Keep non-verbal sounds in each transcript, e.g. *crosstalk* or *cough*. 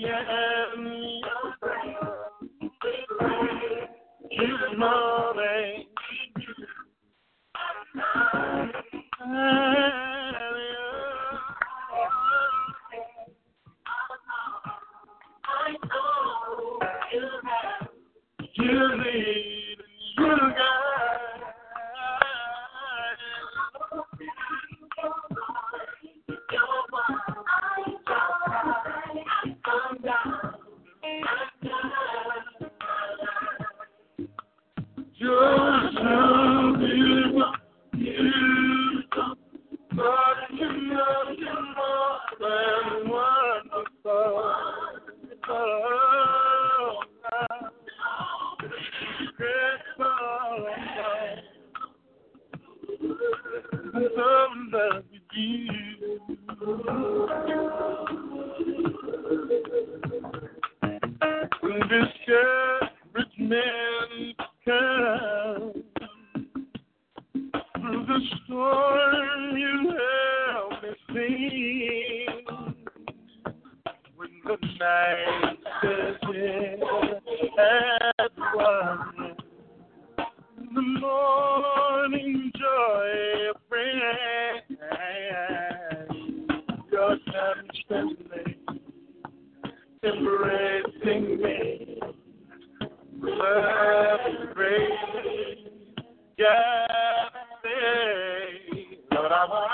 Yeah. His. Um, the morning joy brings. Your touch constantly embracing me. Love and grace, yes, Lord, I want.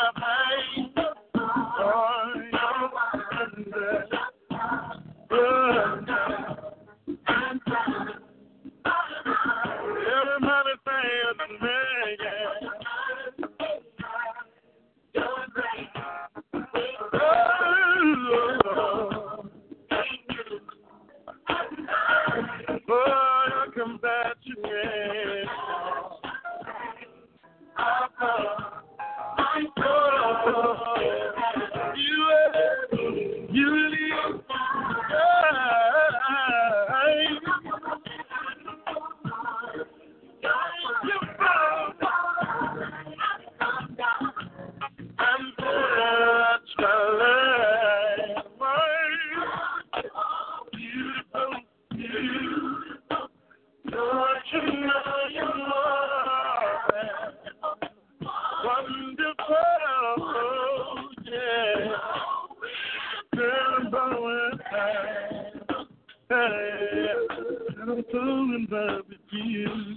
I'm falling in love with you.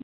If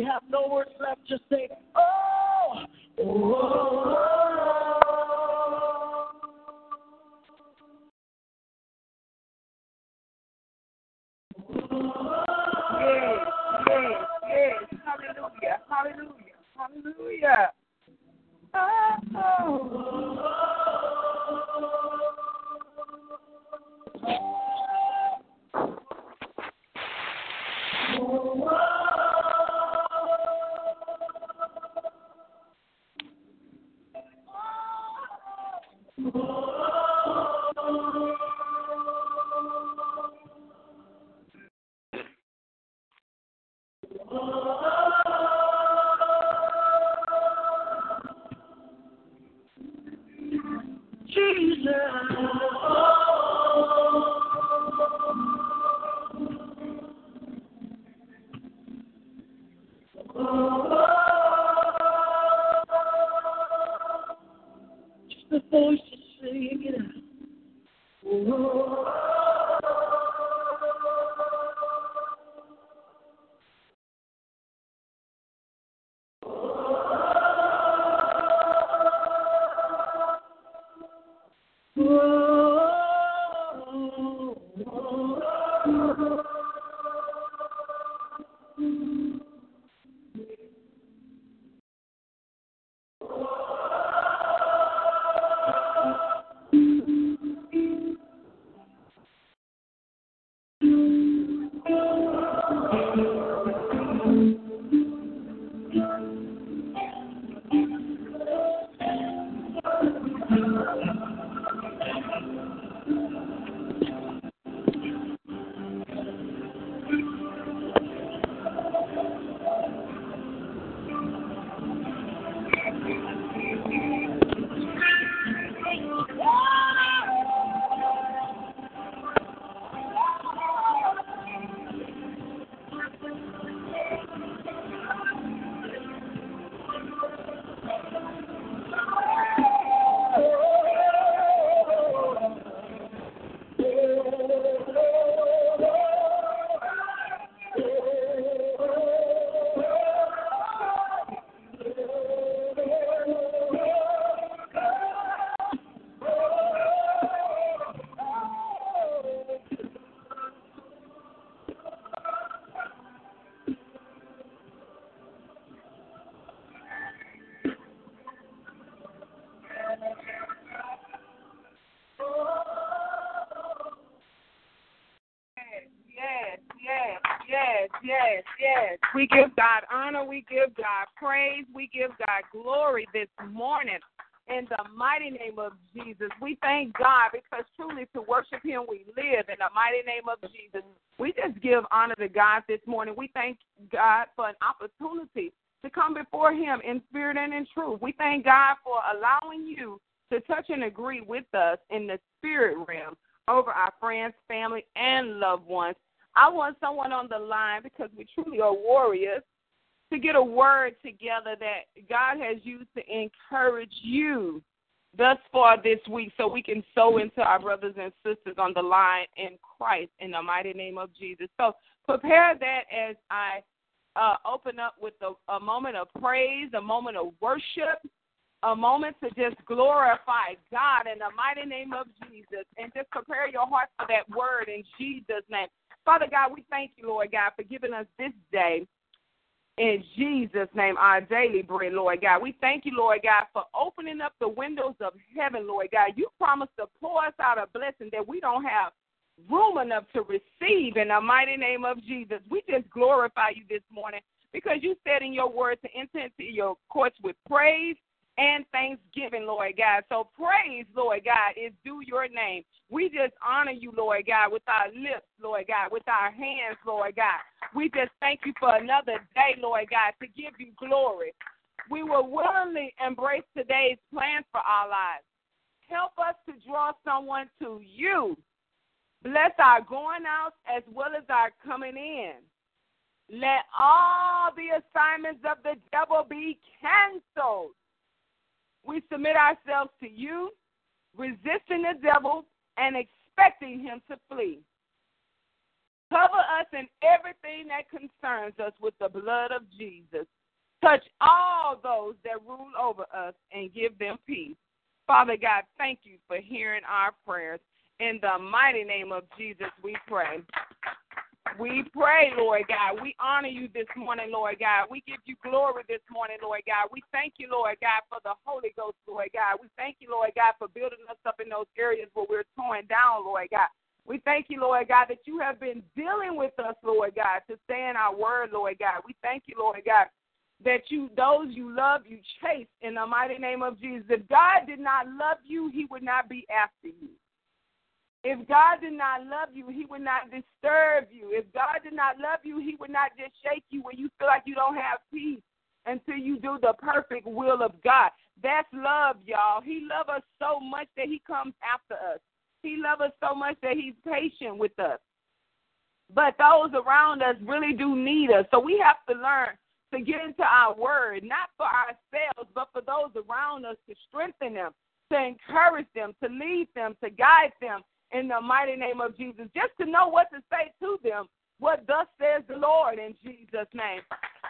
you have no words left, just say, give God honor. We give God praise. We give God glory this morning in the mighty name of Jesus. We thank God because truly to worship Him we live in the mighty name of Jesus. We just give honor to God this morning. We thank God for an opportunity to come before Him in spirit and in truth. We thank God for allowing you to touch and agree with us in the spirit realm over our friends, family, and loved ones. I want someone on the line because we truly are warriors to get a word together that God has used to encourage you thus far this week so we can sow into our brothers and sisters on the line in Christ in the mighty name of Jesus. So prepare that as I uh, open up with a, a moment of praise, a moment of worship, a moment to just glorify God in the mighty name of Jesus and just prepare your heart for that word in Jesus' name. Father God, we thank you, Lord God, for giving us this day in Jesus' name, our daily bread, Lord God. We thank you, Lord God, for opening up the windows of heaven, Lord God. You promised to pour us out a blessing that we don't have room enough to receive in the mighty name of Jesus. We just glorify you this morning because you said in your word to enter into your courts with praise and thanksgiving, Lord God. So praise, Lord God, is due your name. We just honor you, Lord God, with our lips, Lord God, with our hands, Lord God. We just thank you for another day, Lord God, to give you glory. We will willingly embrace today's plans for our lives. Help us to draw someone to you. Bless our going out as well as our coming in. Let all the assignments of the devil be canceled. We submit ourselves to you, resisting the devil and expecting him to flee. Cover us in everything that concerns us with the blood of Jesus. Touch all those that rule over us and give them peace. Father God, thank you for hearing our prayers. In the mighty name of Jesus, we pray. We pray, Lord God. We honor you this morning, Lord God. We give you glory this morning, Lord God. We thank you, Lord God, for the Holy Ghost, Lord God. We thank you, Lord God, for building us up in those areas where we're torn down, Lord God. We thank you, Lord God, that you have been dealing with us, Lord God, to stay in our word, Lord God. We thank you, Lord God, that you those you love, you chase in the mighty name of Jesus. If God did not love you, he would not be after you. If God did not love you, He would not disturb you. If God did not love you, He would not just shake you when you feel like you don't have peace until you do the perfect will of God. That's love, y'all. He loves us so much that He comes after us. He loves us so much that He's patient with us. But those around us really do need us. So we have to learn to get into our word, not for ourselves, but for those around us to strengthen them, to encourage them, to lead them, to guide them in the mighty name of Jesus, just to know what to say to them, what thus says the Lord in Jesus' name.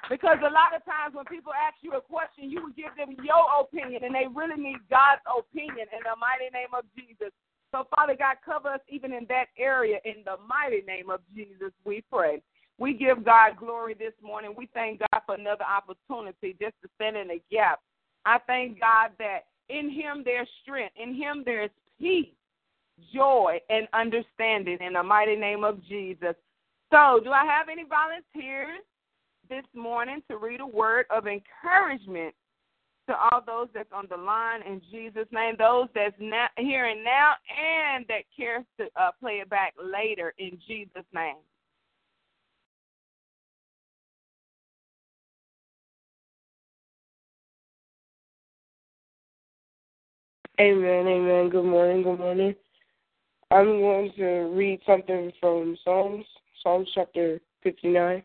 Because a lot of times when people ask you a question, you will give them your opinion, and they really need God's opinion in the mighty name of Jesus. So, Father God, cover us even in that area. In the mighty name of Jesus, we pray. We give God glory this morning. We thank God for another opportunity just to stand in the gap. I thank God that in Him there's strength, in Him there's peace, joy, and understanding in the mighty name of Jesus. So, do I have any volunteers this morning to read a word of encouragement to all those that's on the line in Jesus' name, those that's now, hearing now and that cares to uh, play it back later in Jesus' name? Amen, amen. Good morning, good morning. I'm going to read something from Psalms, Psalms chapter 59.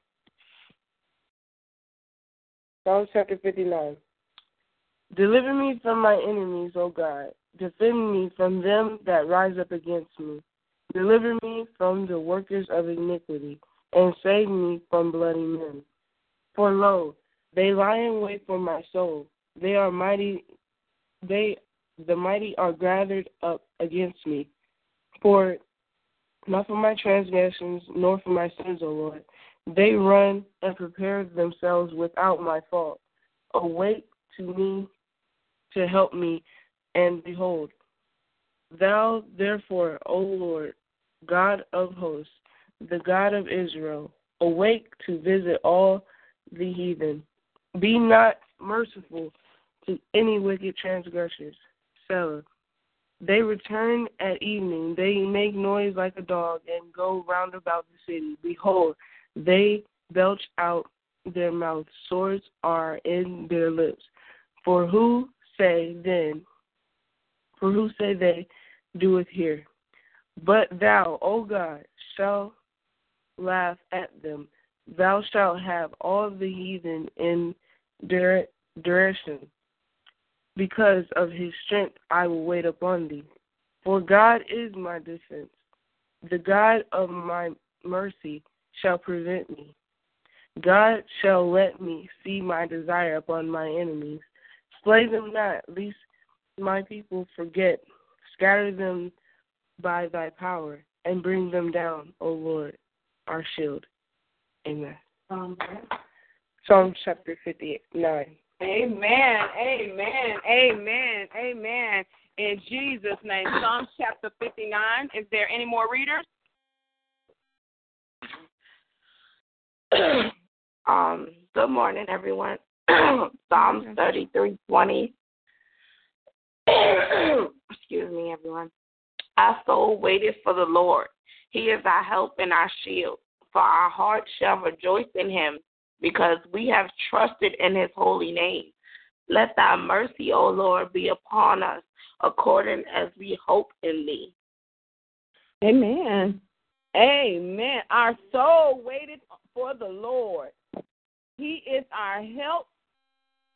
Psalms chapter 59. Deliver me from my enemies, O God. Defend me from them that rise up against me. Deliver me from the workers of iniquity, and save me from bloody men. For lo, they lie in wait for my soul. They are mighty they the mighty are gathered up against me. For not for my transgressions, nor for my sins, O Lord. They run and prepare themselves without my fault. Awake to me to help me, and behold, thou therefore, O Lord, God of hosts, the God of Israel, awake to visit all the heathen. Be not merciful to any wicked transgressors. Selah. They return at evening. They make noise like a dog and go round about the city. Behold, they belch out their mouths. Swords are in their lips. For who say then, for who say they doeth here? But thou, O God, shalt laugh at them. Thou shalt have all the heathen in derision. Because of his strength I will wait upon thee. For God is my defense. The God of my mercy shall prevent me. God shall let me see my desire upon my enemies. Slay them not, lest my people forget. Scatter them by thy power, and bring them down, O Lord, our shield. Amen. Psalm chapter 59. Amen, amen, amen, amen. In Jesus' name, Psalm chapter 59. Is there any more readers? *clears throat* um, good morning, everyone. *clears throat* Psalms thirty-three twenty. *clears throat* Excuse me, everyone. Our soul waiteth for the Lord. He is our help and our shield. For our heart shall rejoice in him, because we have trusted in his holy name. Let thy mercy, O Lord, be upon us, according as we hope in thee. Amen. Amen. Our soul waited for the Lord. He is our help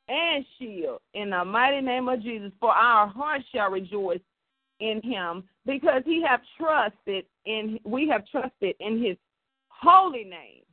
and shield in the mighty name of Jesus. For our heart shall rejoice in him because he have trusted in we have trusted in his holy name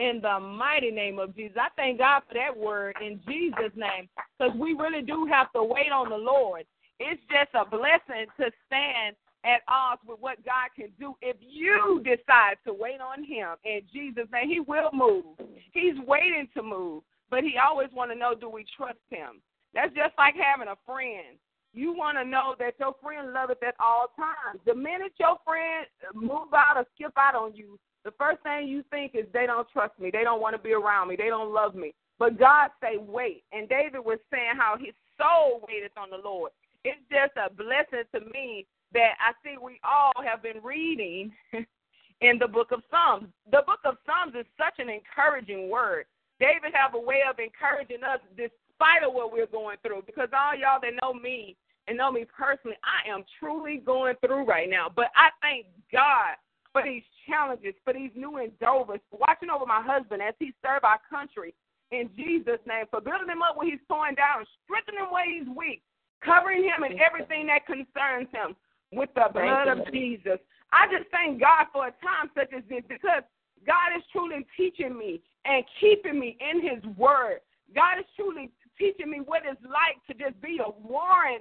in the mighty name of Jesus. I thank God for that word in Jesus' name because we really do have to wait on the Lord. It's just a blessing to stand at odds with what God can do if you decide to wait on Him in Jesus' name. He will move. He's waiting to move, but He always want to know do we trust Him? That's just like having a friend. You want to know that your friend loveth at all times. The minute your friend move out or skip out on you, the first thing you think is they don't trust me. They don't want to be around me. They don't love me. But God say wait. And David was saying how his soul waited on the Lord. It's just a blessing to me that I see we all have been reading *laughs* in the book of Psalms. The book of Psalms is such an encouraging word. David have a way of encouraging us despite of what we're going through. Because all y'all that know me and know me personally, I am truly going through right now. But I thank God for these challenges, for these new endeavors, for watching over my husband as he served our country in Jesus' name, for building him up when he's torn down, strengthening him when he's weak, covering him in everything that concerns him with the blood of Jesus. I just thank God for a time such as this because God is truly teaching me and keeping me in His Word. God is truly teaching me what it's like to just be a warring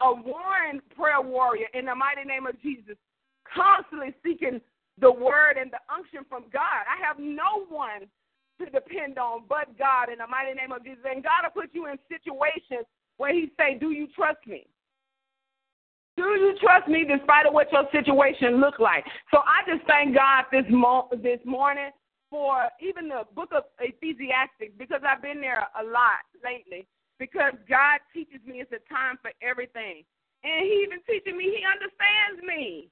a warring prayer warrior in the mighty name of Jesus, constantly seeking the word and the unction from God. I have no one to depend on but God in the mighty name of Jesus. And God will put you in situations where He say, "Do you trust me?" Do you trust me despite of what your situation look like? So I just thank God this mo- this morning for even the book of Ecclesiastes because I've been there a lot lately because God teaches me it's a time for everything. And he even teaching me he understands me.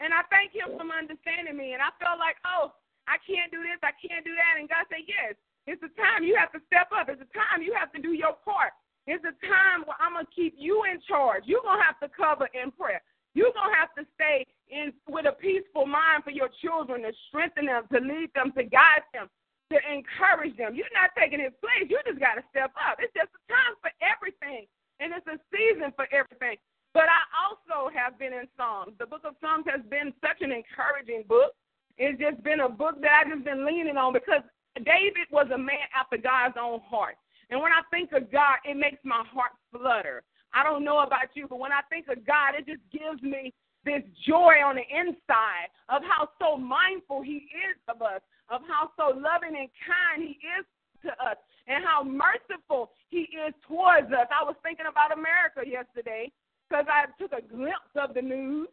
And I thank him for understanding me. And I felt like, oh, I can't do this, I can't do that. And God said, yes, it's a time you have to step up. It's a time you have to do your part. It's a time where I'm going to keep you in charge. You're going to have to cover in prayer. You're going to have to stay in with a peaceful mind for your children to strengthen them, to lead them, to guide them, to encourage them. You're not taking his place. You just got to step up. It's just a time for everything, and it's a season for everything. But I also have been in Psalms. The book of Psalms has been such an encouraging book. It's just been a book that I've just been leaning on because David was a man after God's own heart. And when I think of God, it makes my heart flutter. I don't know about you, but when I think of God, it just gives me this joy on the inside of how so mindful He is of us, of how so loving and kind He is to us, and how merciful He is towards us. I was thinking about America yesterday because I took a glimpse of the news,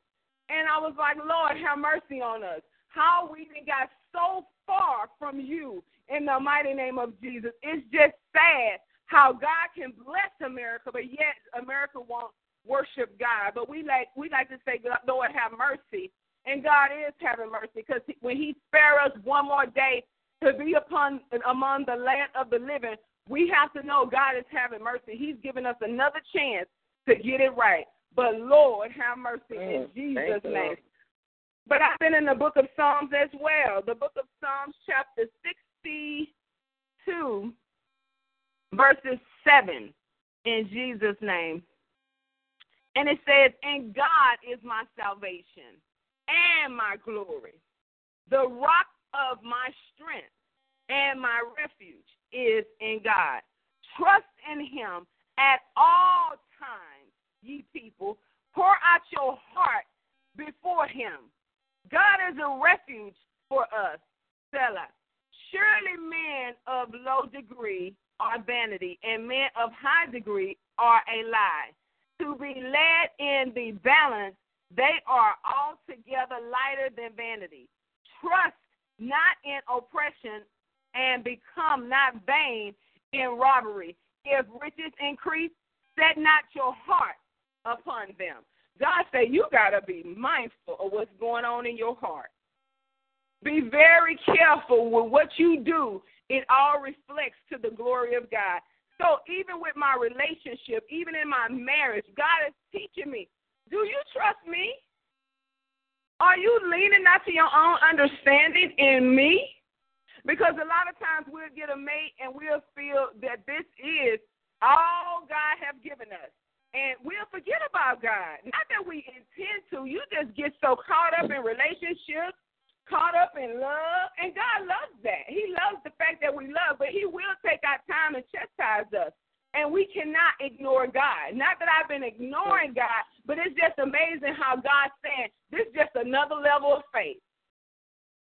and I was like, Lord, have mercy on us. How we got so far from you in the mighty name of Jesus. It's just sad how God can bless America, but yet America won't worship God. But we like we like to say, Lord, have mercy. And God is having mercy because when He spare us one more day to be upon among the land of the living, we have to know God is having mercy. He's given us another chance to get it right. But Lord, have mercy mm, in Jesus' name. But I've been in the book of Psalms as well. The book of Psalms, chapter 62, verses 7, in Jesus' name. And it says, And God is my salvation and my glory. The rock of my strength and my refuge is in God. Trust in him at all times, ye people. Pour out your heart before him. God is a refuge for us. Selah. Surely men of low degree are vanity, and men of high degree are a lie to be led in the balance, they are altogether lighter than vanity. Trust not in oppression and become not vain in robbery. If riches increase, set not your heart upon them. God said you got to be mindful of what's going on in your heart. Be very careful with what you do. It all reflects to the glory of God. So even with my relationship, even in my marriage, God is teaching me. Do you trust me? Are you leaning not to your own understanding in me? Because a lot of times we'll get a mate and we'll feel that this is all God have given us. And we'll forget about God. Not that we intend to. You just get so caught up in relationships caught up in love, and God loves that. He loves the fact that we love, but He will take our time and chastise us. And we cannot ignore God. Not that I've been ignoring God, but it's just amazing how God's saying, this is just another level of faith.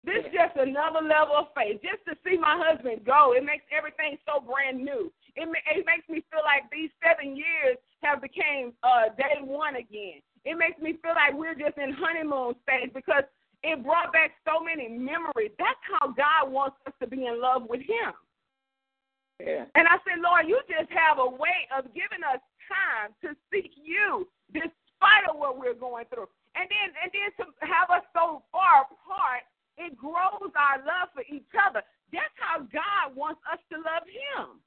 This is just another level of faith. Just to see my husband go, it makes everything so brand new. It, it makes me feel like these seven years have became uh, day one again. It makes me feel like we're just in honeymoon stage because it brought back so many memories. That's how God wants us to be in love with Him. Yeah. And I said, Lord, you just have a way of giving us time to seek you despite of what we're going through. And then and then to have us so far apart, it grows our love for each other. That's how God wants us to love him.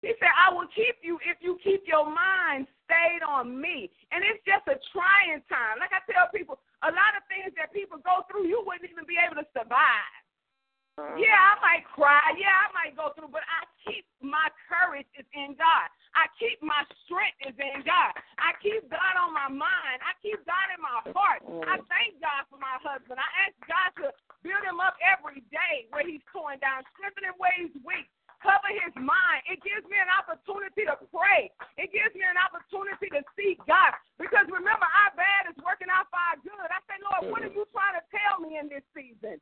He said, I will keep you if you keep your mind stayed on me. And it's just a trying time. Like I tell people, a lot of things that people go through, you wouldn't even be able to survive. Uh-huh. Yeah, I might cry. Yeah, I might go through, but I keep my courage is in God. I keep my strength is in God. I keep God on my mind. I keep God in my heart. I mm. thank God for my husband. I ask God to build him up every day where he's torn down, strengthen him where he's weak. Cover his mind. It gives me an opportunity to pray. It gives me an opportunity to seek God. Because remember, our bad is working out for our good. I say, Lord, what are you trying to tell me in this season?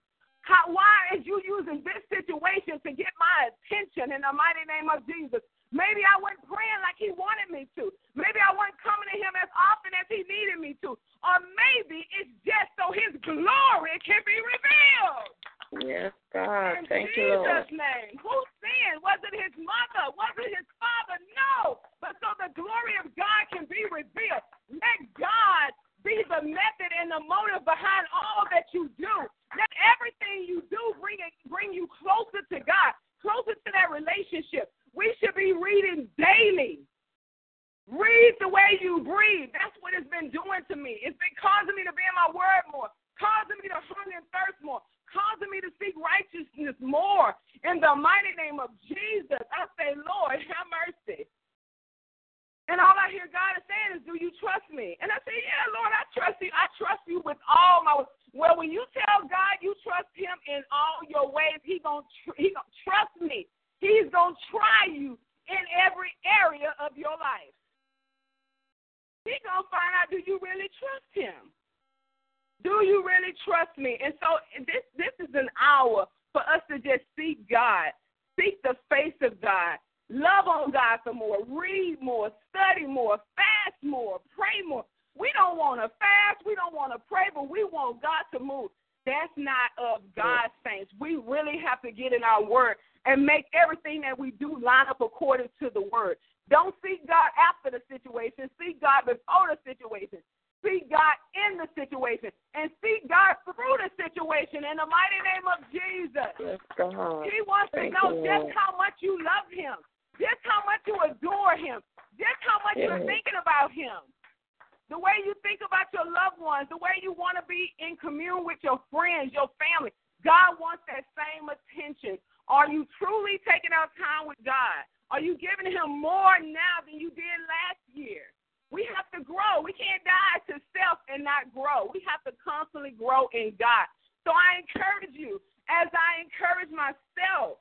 How, why is you using this situation to get my attention in the mighty name of Jesus? Maybe I wasn't praying like he wanted me to. Maybe I wasn't coming to him as often as he needed me to. Or maybe it's just so his glory can be revealed. Yes, God. In Thank you, Lord. Jesus' name. Who sinned? Was it his mother? Was it his father? No. But so the glory of God can be revealed. Let God be the method and the motive behind all that you do. Let everything you do bring it, bring you closer to God, closer to that relationship. We should be reading daily. Read the way you breathe. That's what it's been doing to me. It's been causing me to be in my word more, causing me to hunger and thirst more, causing me to seek righteousness more. In the mighty name of Jesus, I say, Lord, have mercy. And all I hear God is saying is, Do you trust me? And I say, Yeah, Lord, I trust you. I trust you with all my well, when you tell God you trust him in all your ways, he gonna tr- he gonna trust me. He's gonna try you in every area of your life. He's gonna find out do you really trust him? Do you really trust me? And so this this is an hour for us to just seek God, seek the face of God, love on God some more, read more, study more, fast more, pray more. We don't want to fast, we don't want to pray, but we want God to move. That's not of God's saints. We really have to get in our word and make everything that we do line up according to the word. Don't seek God after the situation, seek God before the situation. Seek God in the situation and see God through the situation in the mighty name of Jesus. Yes, God. He wants Thank to know you, just how much you love him, just how much you adore him, just how much you're thinking about him. The way you think about your loved ones, the way you want to be in commune with your friends, your family. God wants that same attention. Are you truly taking out time with God? Are you giving him more now than you did last year? We have to grow. We can't die to self and not grow. We have to constantly grow in God. So I encourage you, as I encourage myself,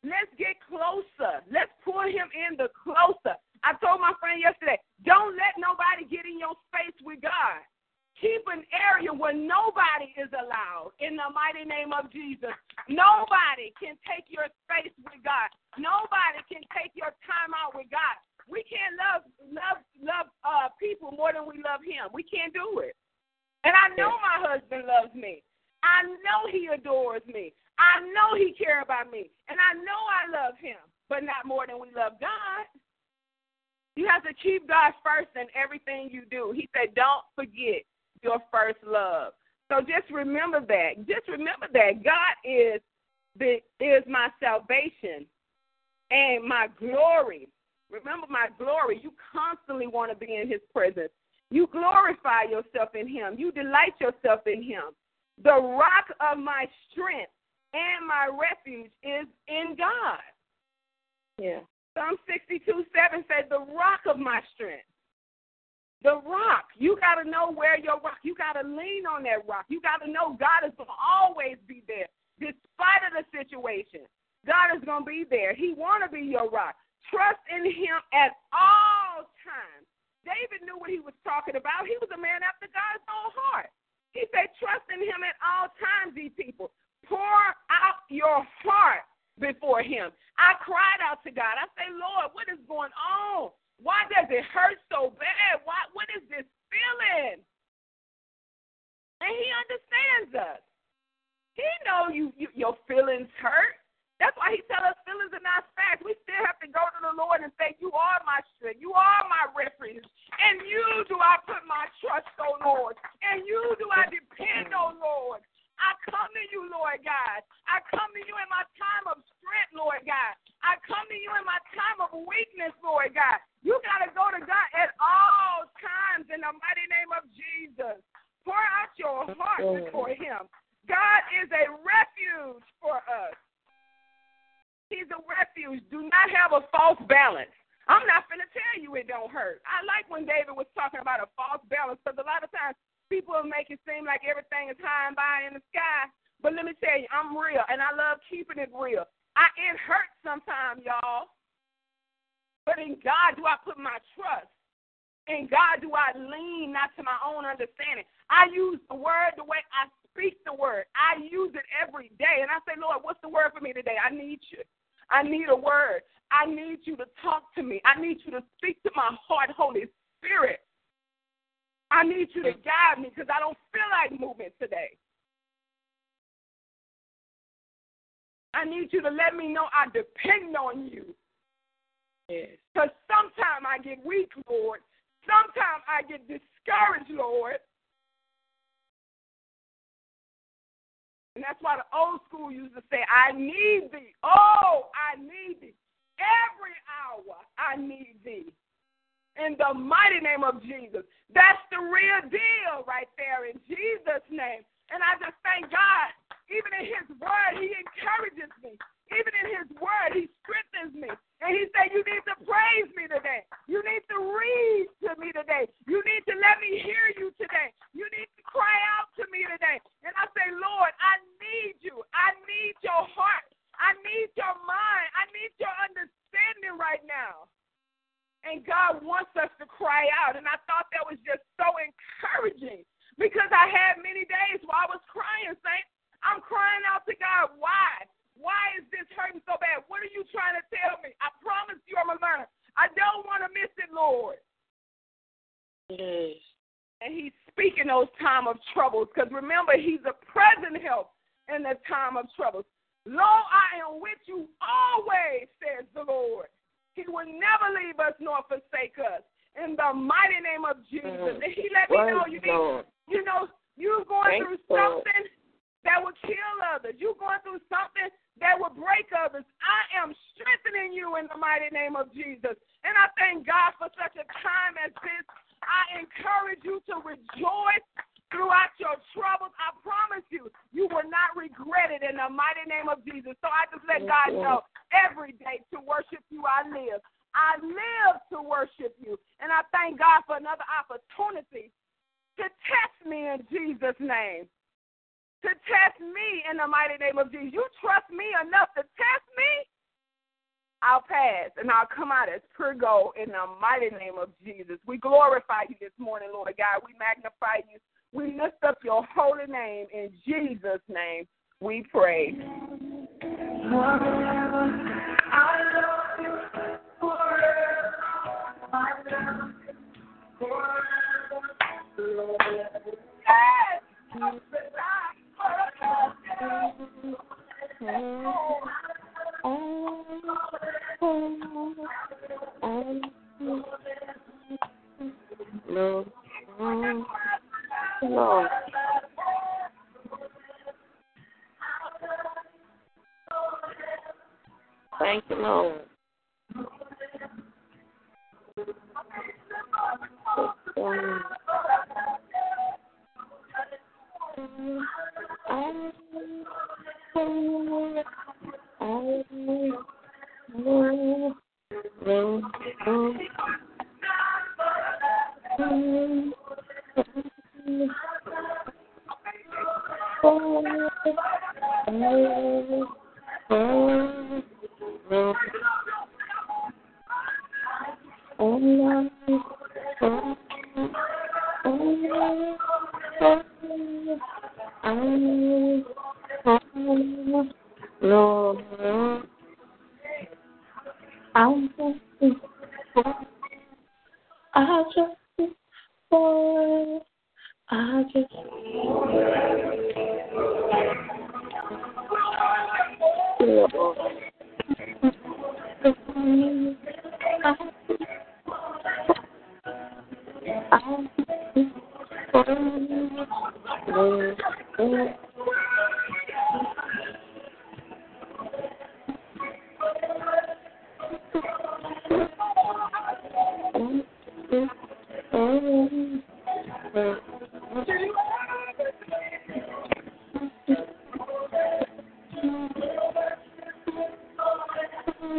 let's get closer. Let's pull him in the closer. I told my friend yesterday, don't let nobody get in your space with God. Keep an area where nobody is allowed in the mighty name of Jesus. Nobody can take your space with God. Nobody can take your time out with God. We can't love love love uh, people more than we love Him. We can't do it. And I know my husband loves me. I know he adores me. I know he cares about me. And I know I love him, but not more than we love God. You have to keep God first in everything you do. He said, don't forget your first love. So just remember that. Just remember that God is the is my salvation and my glory. Remember my glory. You constantly want to be in his presence. You glorify yourself in him. You delight yourself in him. The rock of my strength and my refuge is in God. Yeah. Psalm 62 7 says, The rock of my strength. The rock. You got to know where your rock. You got to lean on that rock. You got to know God is going to always be there, despite of the situation. God is going to be there. He want to be your rock. Trust in Him at all times. David knew what he was talking about. He was a man after God's own heart. He said, Trust in Him at all times, ye people. Pour out your heart before Him. I cried out to God. I say, Lord, what is going on? Why does it hurt so bad? Why? What is this feeling? And He understands us. He know you, you your feelings hurt. That's why He tell us feelings are not facts. We still have to go to the And say, You are my strength. You are my refuge. And you do I put my trust, O Lord. And you do I depend, O Lord. I come to you, Lord God. I come to you in my time of strength, Lord God. I come to you in my time of weakness, Lord God. You got to go to God at all times in the mighty name of Jesus. Pour out your heart before Him. God is a refuge for us. He's a refuge. Do not have a false balance. I'm not going to tell you it don't hurt. I like when David was talking about a false balance because a lot of times people make it seem like everything is high and by in the sky. But let me tell you, I'm real and I love keeping it real. I, it hurts sometimes, y'all. But in God do I put my trust. In God do I lean, not to my own understanding. I use the word the way I speak the word. I use it every day. And I say, Lord, what's the word for me today? I need you. I need a word. I need you to talk to me. I need you to speak to my heart, Holy Spirit. I need you to guide me because I don't feel like moving today. I need you to let me know I depend on you. Because sometimes I get weak, Lord. Sometimes I get discouraged, Lord. And that's why the old school used to say, I need thee. Oh, I need thee. Every hour I need thee. In the mighty name of Jesus. That's the real deal right there in Jesus' name. And I just thank God, even in His Word, He encourages me. Even in His Word, He strengthens me. And He said, You need to praise me today. You need to read to me today. You need to let me hear you today. You need to cry out to me today. And I say, Lord, I need you. I need your heart. I need your mind. I need your understanding right now. And God wants us to cry out. And I thought that was just so encouraging because I had many days where I was crying, saying, I'm crying out to God. Why? Why is this hurting so bad? What are you trying to tell me? I promise you I'm a learner. I don't want to miss it, Lord. Yes. And he's speaking those time of troubles. Because remember, he's a present help in the time of troubles. Lo, I am with you always, says the Lord. He will never leave us nor forsake us. In the mighty name of Jesus. Mm. And he let me know you need you know, you're going Thank through something that will kill others. You're going through something that will break others. I am strengthening you in the mighty name of Jesus. And I thank God for such a time as this. I encourage you to rejoice throughout your troubles. I promise you, you will not regret it in the mighty name of Jesus. So I just let God know every day to worship you I live. I live to worship you. And I thank God for another opportunity to test me in Jesus' name. To test me in the mighty name of Jesus. You trust me enough to test me? I'll pass and I'll come out as pure gold in the mighty name of Mm.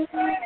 Thank you.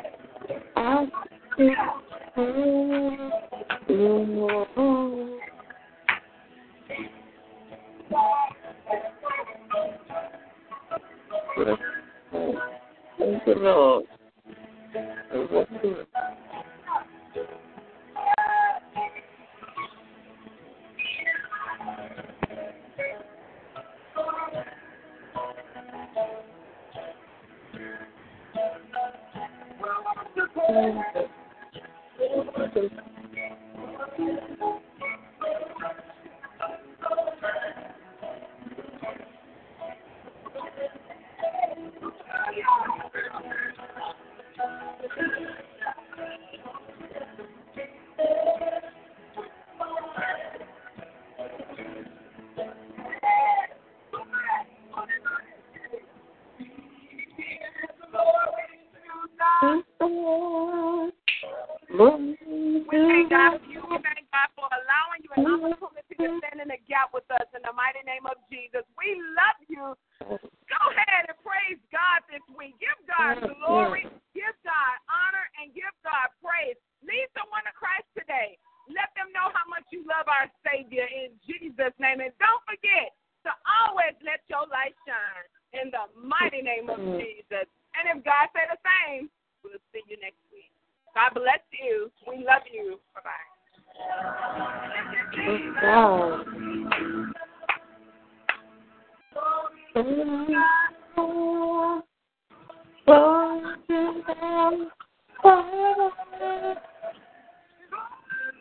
You love our Savior in Jesus' name. And don't forget to always let your light shine in the mighty name of Jesus. And if God say the same, we'll see you next week. God bless you. We love you. Bye bye.